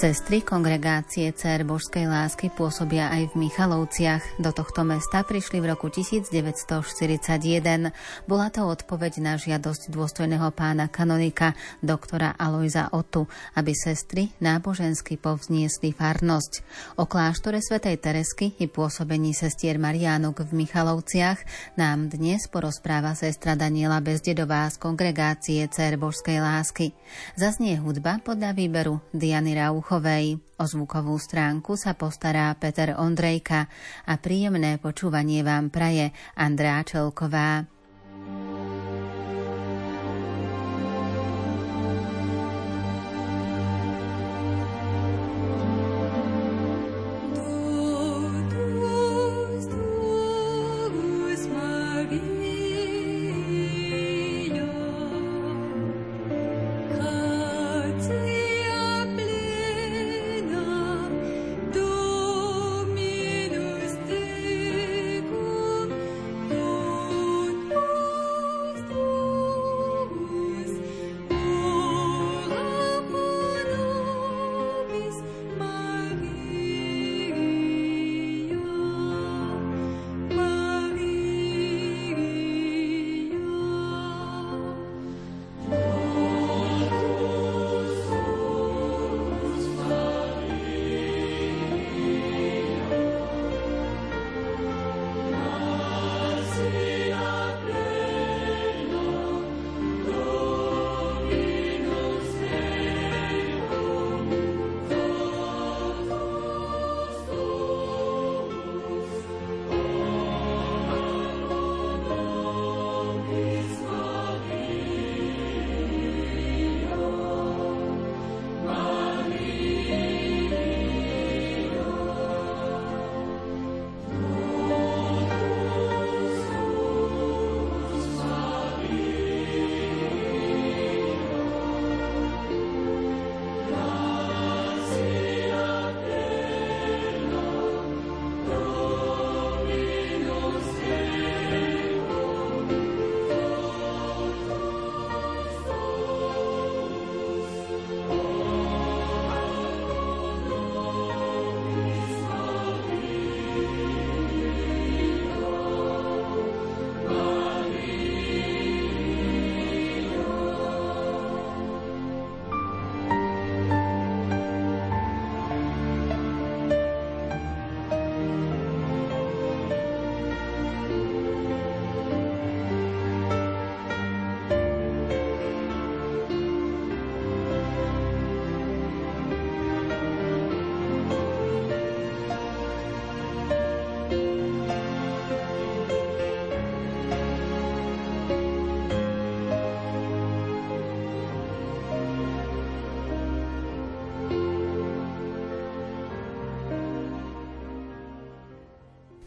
Sestry kongregácie Cér Božskej lásky pôsobia aj v Michalovciach. Do tohto mesta prišli v roku 1941. Bola to odpoveď na žiadosť dôstojného pána kanonika doktora Alojza Otu, aby sestry nábožensky povzniesli farnosť. O kláštore svätej Teresky i pôsobení sestier Mariánok v Michalovciach nám dnes porozpráva sestra Daniela Bezdedová z kongregácie Cér Božskej lásky. Zaznie hudba podľa výberu Diany Rauch Rauchovej. O zvukovú stránku sa postará Peter Ondrejka a príjemné počúvanie vám praje Andrá Čelková.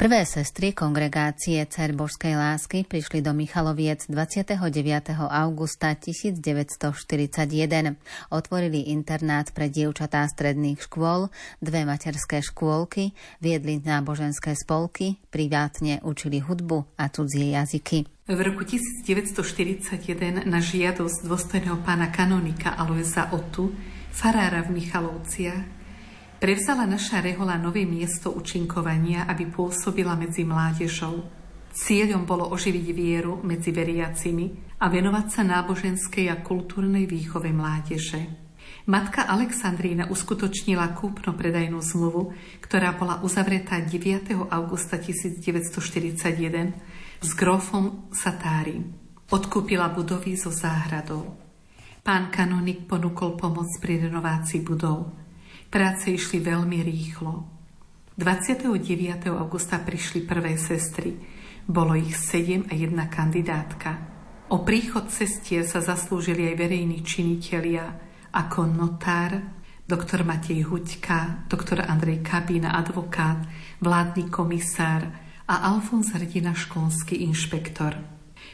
Prvé sestry kongregácie Cer Božskej lásky prišli do Michaloviec 29. augusta 1941. Otvorili internát pre dievčatá stredných škôl, dve materské škôlky, viedli náboženské spolky, privátne učili hudbu a cudzie jazyky. V roku 1941 na žiadosť dôstojného pána kanonika Aloisa Otu, farára v Michalovciach, Prevzala naša rehola nové miesto učinkovania, aby pôsobila medzi mládežou. Cieľom bolo oživiť vieru medzi veriacimi a venovať sa náboženskej a kultúrnej výchove mládeže. Matka Alexandrína uskutočnila kúpno-predajnú zmluvu, ktorá bola uzavretá 9. augusta 1941 s grofom Satári. Odkúpila budovy so záhradou. Pán kanonik ponúkol pomoc pri renovácii budov. Práce išli veľmi rýchlo. 29. augusta prišli prvé sestry. Bolo ich sedem a jedna kandidátka. O príchod cestie sa zaslúžili aj verejní činitelia ako notár, doktor Matej Huďka, doktor Andrej Kabína, advokát, vládny komisár a Alfons Hrdina, školský inšpektor.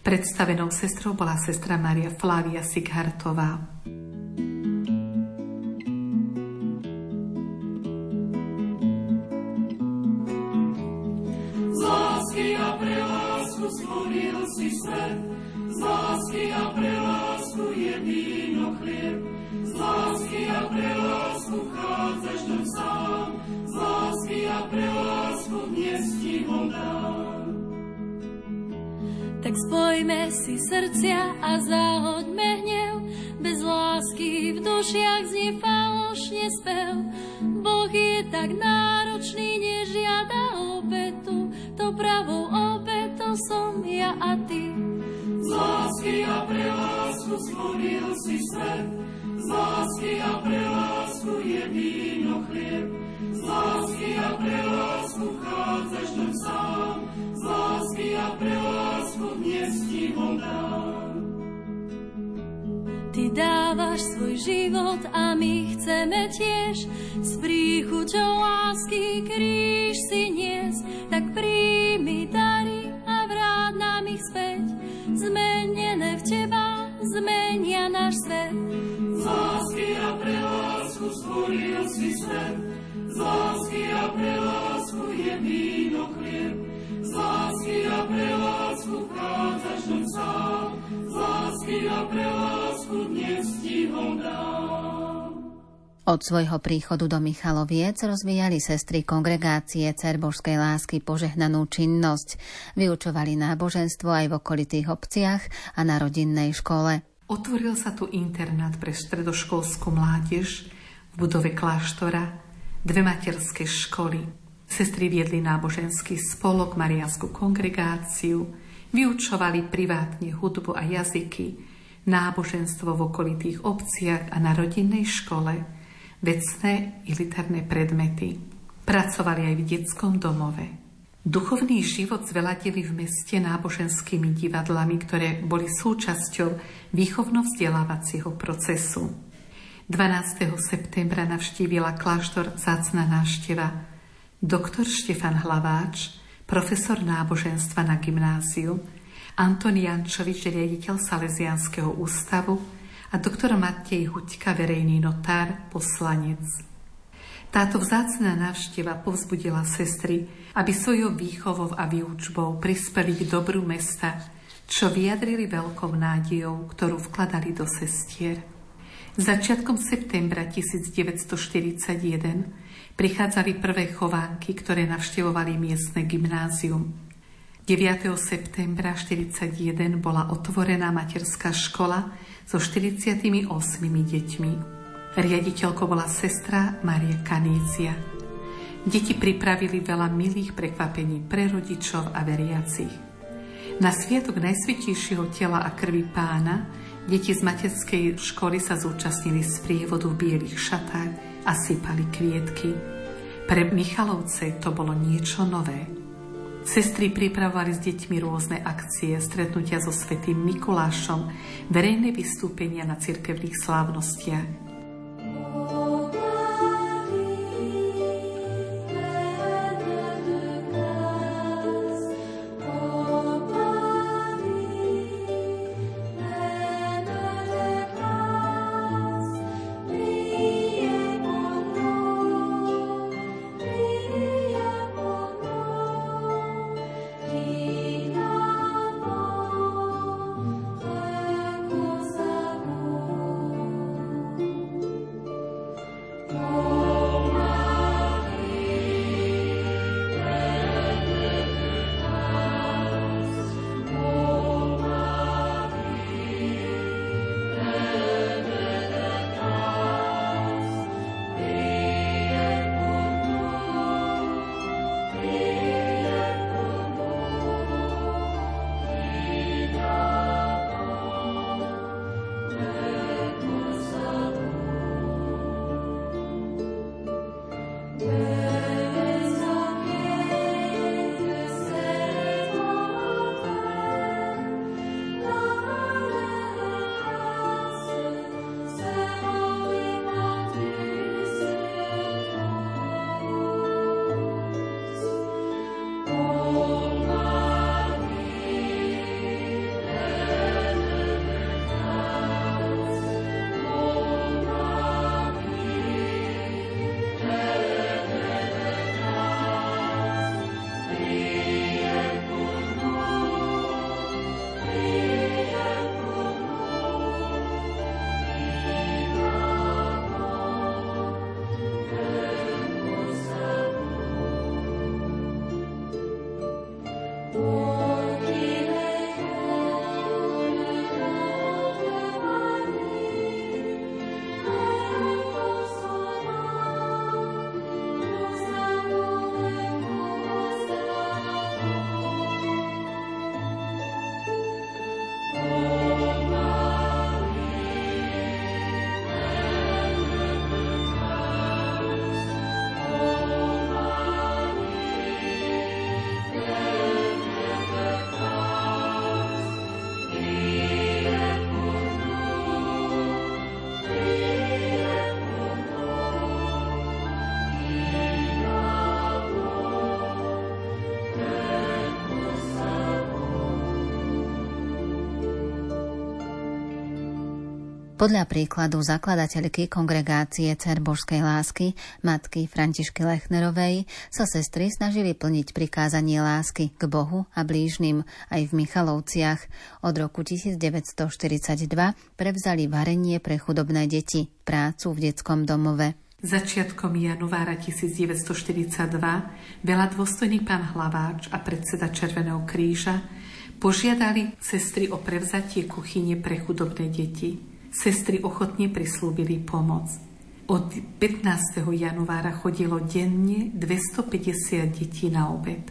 Predstavenou sestrou bola sestra Maria Flavia Sighartová. stvoril si svet, z lásky a pre lásku jedino chlieb. Z lásky a pre lásku vchádzaš do sám, z lásky a pre lásku dnes ti ho. Tak spojme si srdcia a zahoďme hnev, bez lásky v dušiach znie falošne spev. Boh je tak náročný, nežiada obetu, pravou obetou som ja a ty. Z lásky a pre lásku stvoril si svet, z lásky a pre lásku je víno chlieb, z lásky a pre lásku vchádzaš tam sám, z lásky a pre lásku dnes ti dám. Ty dávaš svoj život a my chceme tiež s príchuťou lásky kríž si nies, tak príjmi dary a vráť nám ich späť. Zmenené v teba zmenia náš svet. Z lásky a pre lásku stvoril si svet, z lásky a pre lásku je víno chlieb, z lásky a pre lásku vchádzaš do sám, z lásky a pre lásku dnes ti ho dám. Od svojho príchodu do Michaloviec rozvíjali sestry kongregácie Cerbožskej lásky požehnanú činnosť. Vyučovali náboženstvo aj v okolitých obciach a na rodinnej škole. Otvoril sa tu internát pre stredoškolskú mládež v budove kláštora, dve materské školy. Sestry viedli náboženský spolok, marianskú kongregáciu, vyučovali privátne hudbu a jazyky, náboženstvo v okolitých obciach a na rodinnej škole, vecné i literné predmety. Pracovali aj v detskom domove. Duchovný život zveladili v meste náboženskými divadlami, ktoré boli súčasťou výchovno-vzdelávacieho procesu. 12. septembra navštívila kláštor Zácna nášteva doktor Štefan Hlaváč, profesor náboženstva na gymnáziu, Anton Jančovič, riaditeľ Salesianského ústavu a doktor Matej Huťka, verejný notár, poslanec. Táto vzácná návšteva povzbudila sestry, aby svojou výchovou a výučbou prispeli k dobru mesta, čo vyjadrili veľkou nádejou, ktorú vkladali do sestier. Začiatkom septembra 1941 prichádzali prvé chovánky, ktoré navštevovali miestne gymnázium. 9. septembra 1941 bola otvorená materská škola so 48 deťmi. Riaditeľkou bola sestra Maria Kanícia. Deti pripravili veľa milých prekvapení pre rodičov a veriacich. Na sviatok Najsvetejšieho tela a krvi pána deti z materskej školy sa zúčastnili z prievodu v bielých šatách a sypali kvietky. Pre Michalovce to bolo niečo nové. Sestry pripravovali s deťmi rôzne akcie, stretnutia so svetým Mikulášom, verejné vystúpenia na cirkevných slávnostiach. Podľa príkladu zakladateľky kongregácie Cer Božskej lásky, matky Františky Lechnerovej, sa sestry snažili plniť prikázanie lásky k Bohu a blížnym aj v Michalovciach. Od roku 1942 prevzali varenie pre chudobné deti, prácu v detskom domove. Začiatkom januára 1942 veľa dôstojný pán Hlaváč a predseda Červeného kríža požiadali sestry o prevzatie kuchyne pre chudobné deti. Sestry ochotne prislúbili pomoc. Od 15. januára chodilo denne 250 detí na obed.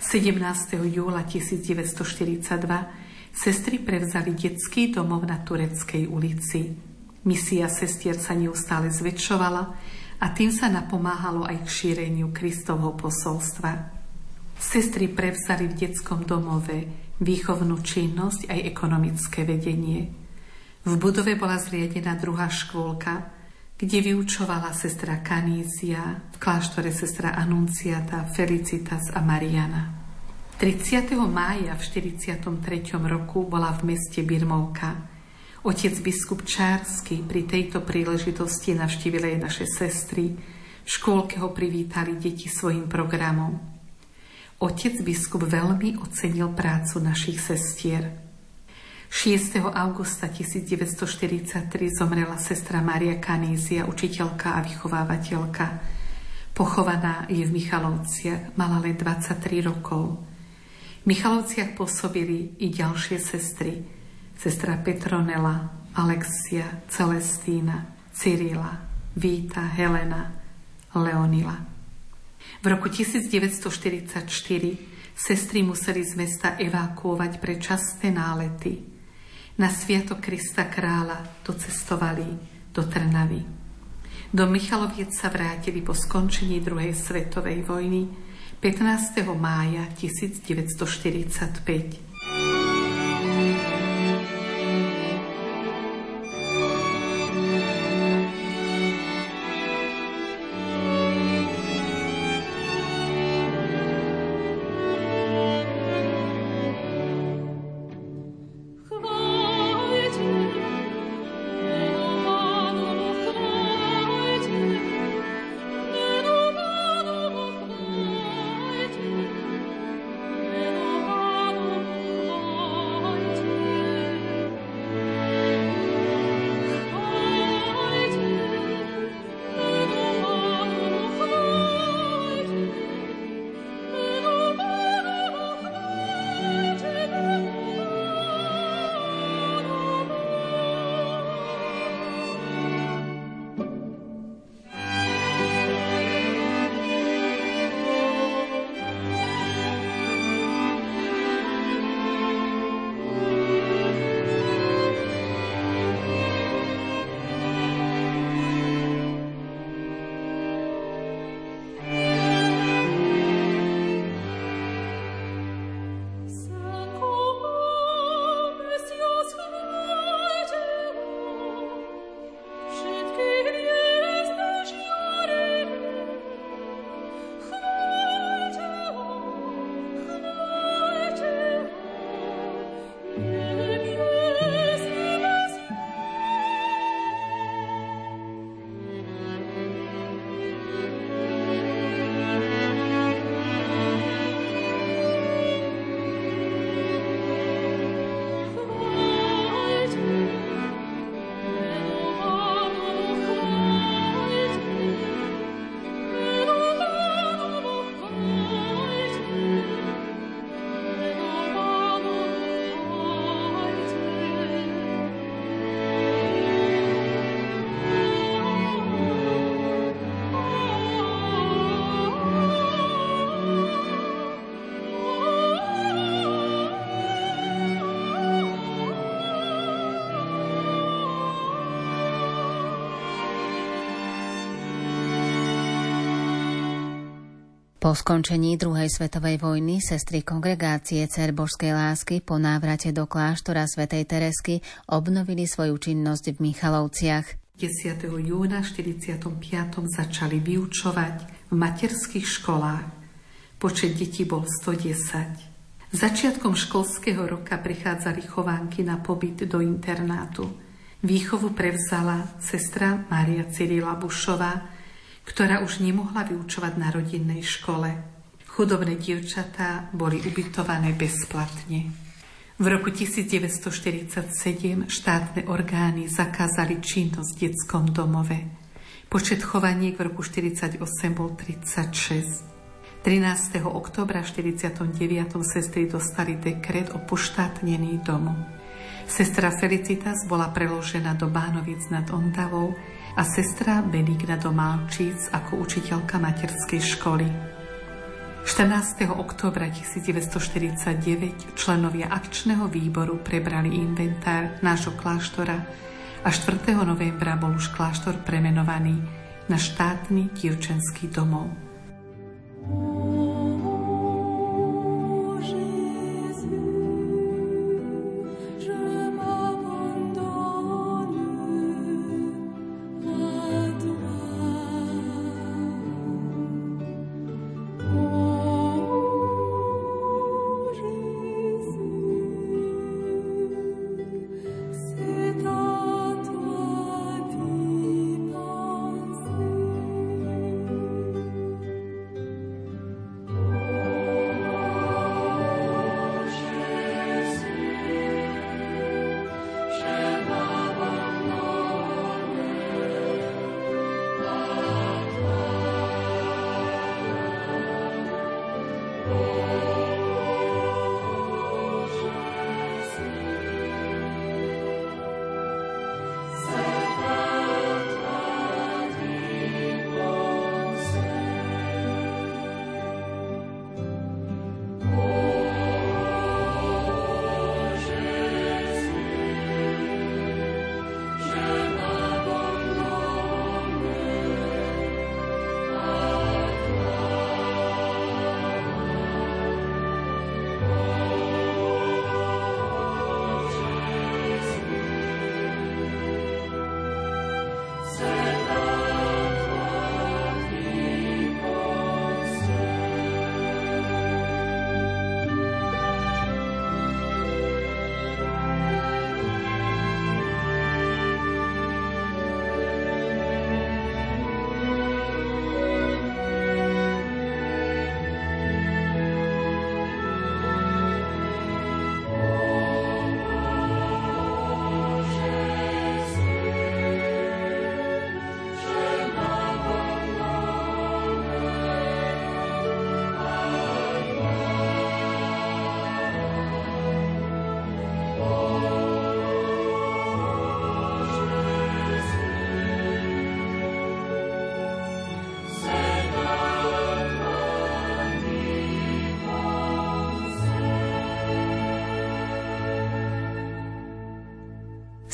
17. júla 1942 sestry prevzali detský domov na Tureckej ulici. Misia sestier sa neustále zväčšovala a tým sa napomáhalo aj k šíreniu Kristovho posolstva. Sestry prevzali v detskom domove výchovnú činnosť aj ekonomické vedenie. V budove bola zriadená druhá škôlka, kde vyučovala sestra Kanízia, v kláštore sestra Anunciata, Felicitas a Mariana. 30. mája v 43. roku bola v meste Birmovka. Otec biskup Čársky pri tejto príležitosti navštívil aj naše sestry. V škôlke ho privítali deti svojim programom. Otec biskup veľmi ocenil prácu našich sestier. 6. augusta 1943 zomrela sestra Maria Kanízia, učiteľka a vychovávateľka. Pochovaná je v Michalovciach, mala len 23 rokov. V Michalovciach pôsobili i ďalšie sestry. Sestra Petronela, Alexia, Celestína, Cyrila, Víta, Helena, Leonila. V roku 1944 sestry museli z mesta evakuovať pre časté nálety na Sviatok Krista kráľa docestovali do Trnavy. Do Michaloviec sa vrátili po skončení druhej svetovej vojny 15. mája 1945. Po skončení druhej svetovej vojny sestry kongregácie Cer Božskej lásky po návrate do kláštora svätej Teresky obnovili svoju činnosť v Michalovciach. 10. júna 45. začali vyučovať v materských školách. Počet detí bol 110. Začiatkom školského roka prichádzali chovánky na pobyt do internátu. Výchovu prevzala sestra Mária Cyrila Bušová, ktorá už nemohla vyučovať na rodinnej škole. Chudobné dievčatá boli ubytované bezplatne. V roku 1947 štátne orgány zakázali činnosť v detskom domove. Počet chovaniek v roku 1948 bol 36. 13. oktobra 49. sestry dostali dekret o poštátnení domu. Sestra Felicitas bola preložená do Bánovic nad Ondavou a sestra Benigna do Malčíc ako učiteľka materskej školy. 14. oktobra 1949 členovia akčného výboru prebrali inventár nášho kláštora a 4. novembra bol už kláštor premenovaný na štátny dievčenský domov.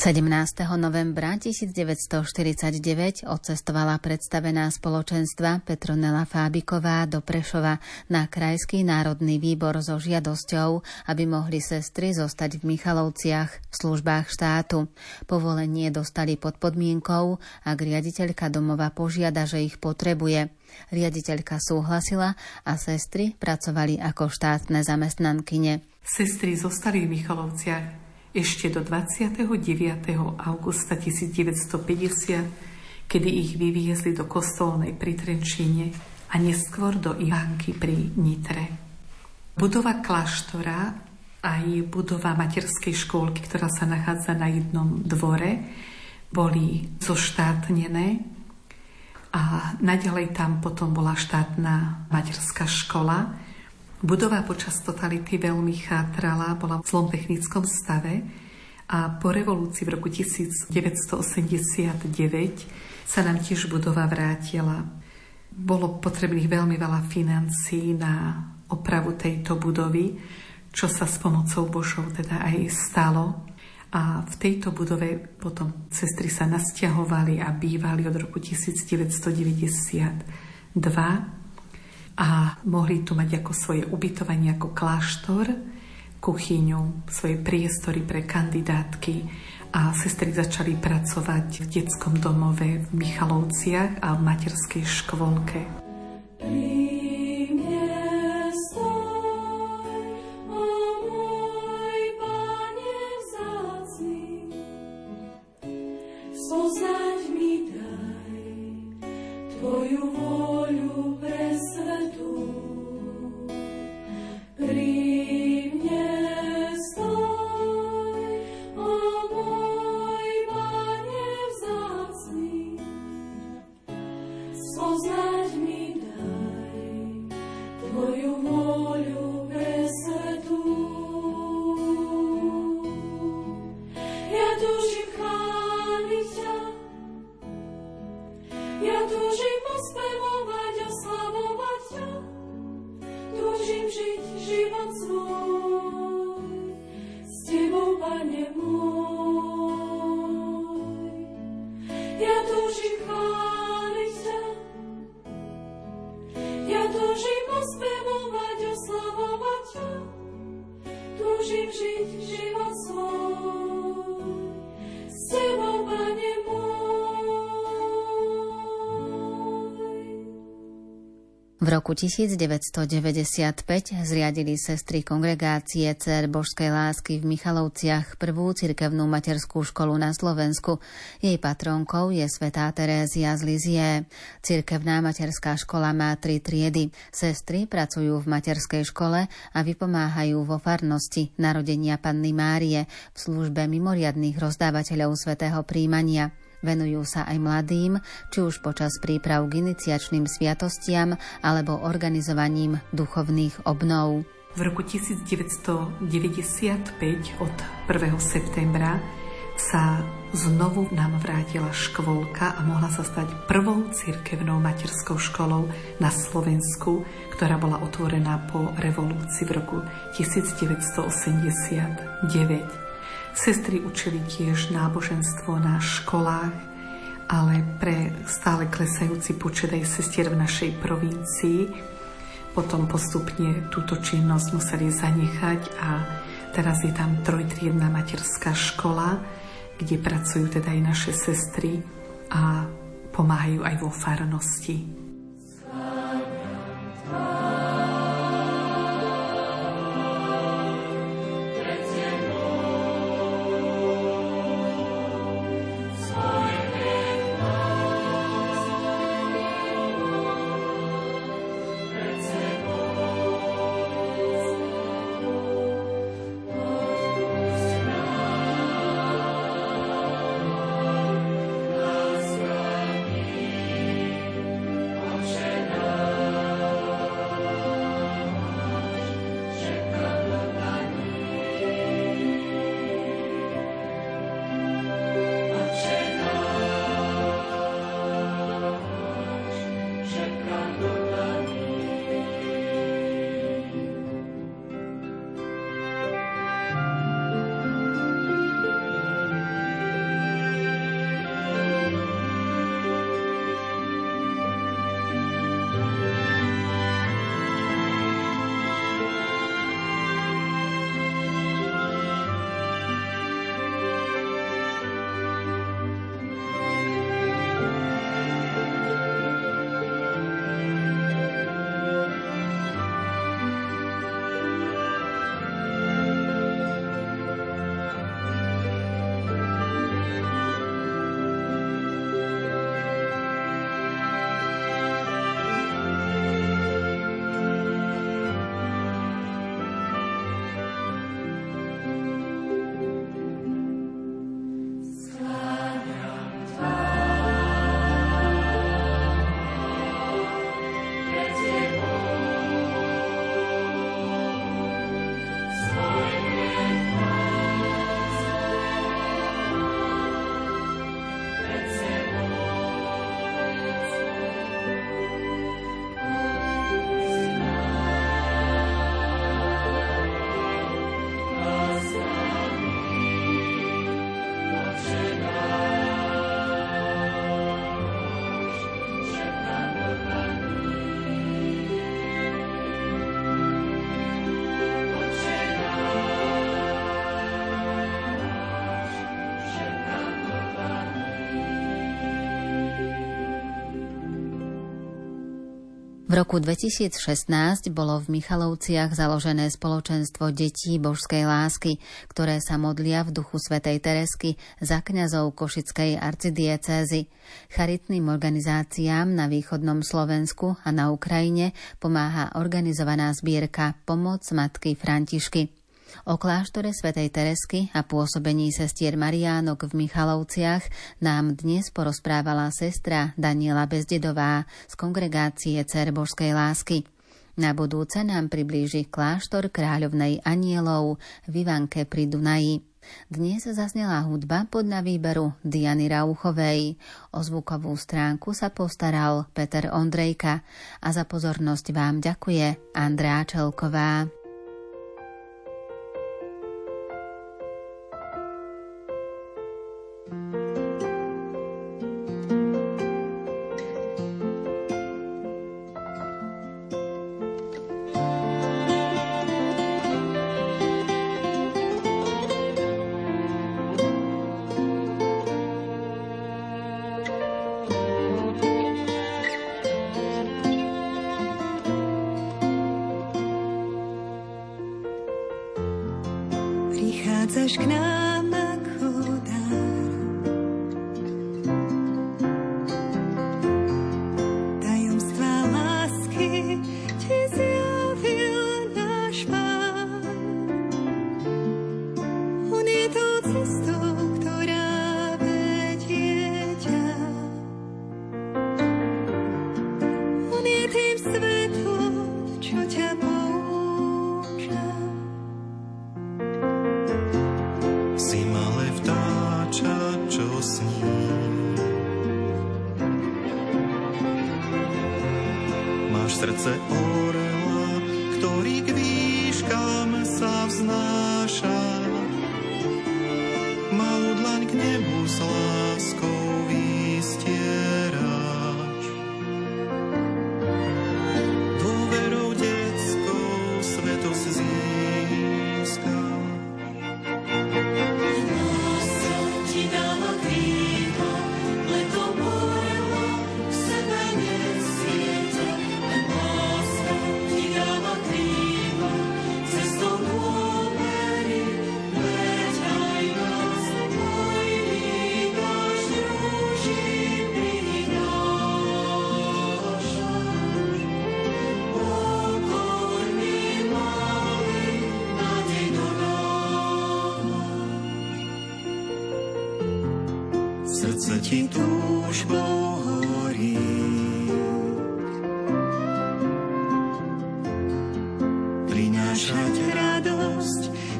...17. novembra 1949 odcestovala predstavená spoločenstva Petronela Fábiková do Prešova na Krajský národný výbor so žiadosťou, aby mohli sestry zostať v Michalovciach v službách štátu. Povolenie dostali pod podmienkou, ak riaditeľka domova požiada, že ich potrebuje. Riaditeľka súhlasila a sestry pracovali ako štátne zamestnankyne. Sestry zostali v Michalovciach ešte do 29. augusta 1950, kedy ich vyviezli do kostolnej pri Trenčíne a neskôr do Ivánky pri Nitre. Budova kláštora aj budova materskej škôlky, ktorá sa nachádza na jednom dvore, boli zoštátnené a naďalej tam potom bola štátna materská škola, Budova počas totality veľmi chátrala, bola v zlom technickom stave a po revolúcii v roku 1989 sa nám tiež budova vrátila. Bolo potrebných veľmi veľa financí na opravu tejto budovy, čo sa s pomocou Božou teda aj stalo. A v tejto budove potom sestry sa nasťahovali a bývali od roku 1992 a mohli tu mať ako svoje ubytovanie ako kláštor, kuchyňu, svoje priestory pre kandidátky a sestry začali pracovať v detskom domove v Michalovciach a v materskej škôlke. V roku 1995 zriadili sestry kongregácie Cer Božskej lásky v Michalovciach prvú cirkevnú materskú školu na Slovensku. Jej patronkou je svetá Terézia z Lizie. Cirkevná materská škola má tri triedy. Sestry pracujú v materskej škole a vypomáhajú vo farnosti narodenia Panny Márie v službe mimoriadných rozdávateľov svetého príjmania. Venujú sa aj mladým, či už počas príprav k iniciačným sviatostiam alebo organizovaním duchovných obnov. V roku 1995 od 1. septembra sa znovu nám vrátila škôlka a mohla sa stať prvou cirkevnou materskou školou na Slovensku, ktorá bola otvorená po revolúcii v roku 1989. Sestry učili tiež náboženstvo na školách, ale pre stále klesajúci počet aj sestier v našej provincii potom postupne túto činnosť museli zanechať a teraz je tam trojtriedná materská škola, kde pracujú teda aj naše sestry a pomáhajú aj vo farnosti. V roku 2016 bolo v Michalovciach založené spoločenstvo detí božskej lásky, ktoré sa modlia v duchu svätej Teresky za kňazov Košickej arcidiecézy. Charitným organizáciám na východnom Slovensku a na Ukrajine pomáha organizovaná zbierka Pomoc Matky Františky. O kláštore svätej Teresky a pôsobení sestier Mariánok v Michalovciach nám dnes porozprávala sestra Daniela Bezdedová z kongregácie Cer Božskej lásky. Na budúce nám priblíži kláštor kráľovnej anielov v Ivanke pri Dunaji. Dnes zaznela hudba pod na výberu Diany Rauchovej. O zvukovú stránku sa postaral Peter Ondrejka a za pozornosť vám ďakuje Andrá Čelková. Prinášať radosť,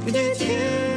kde tiež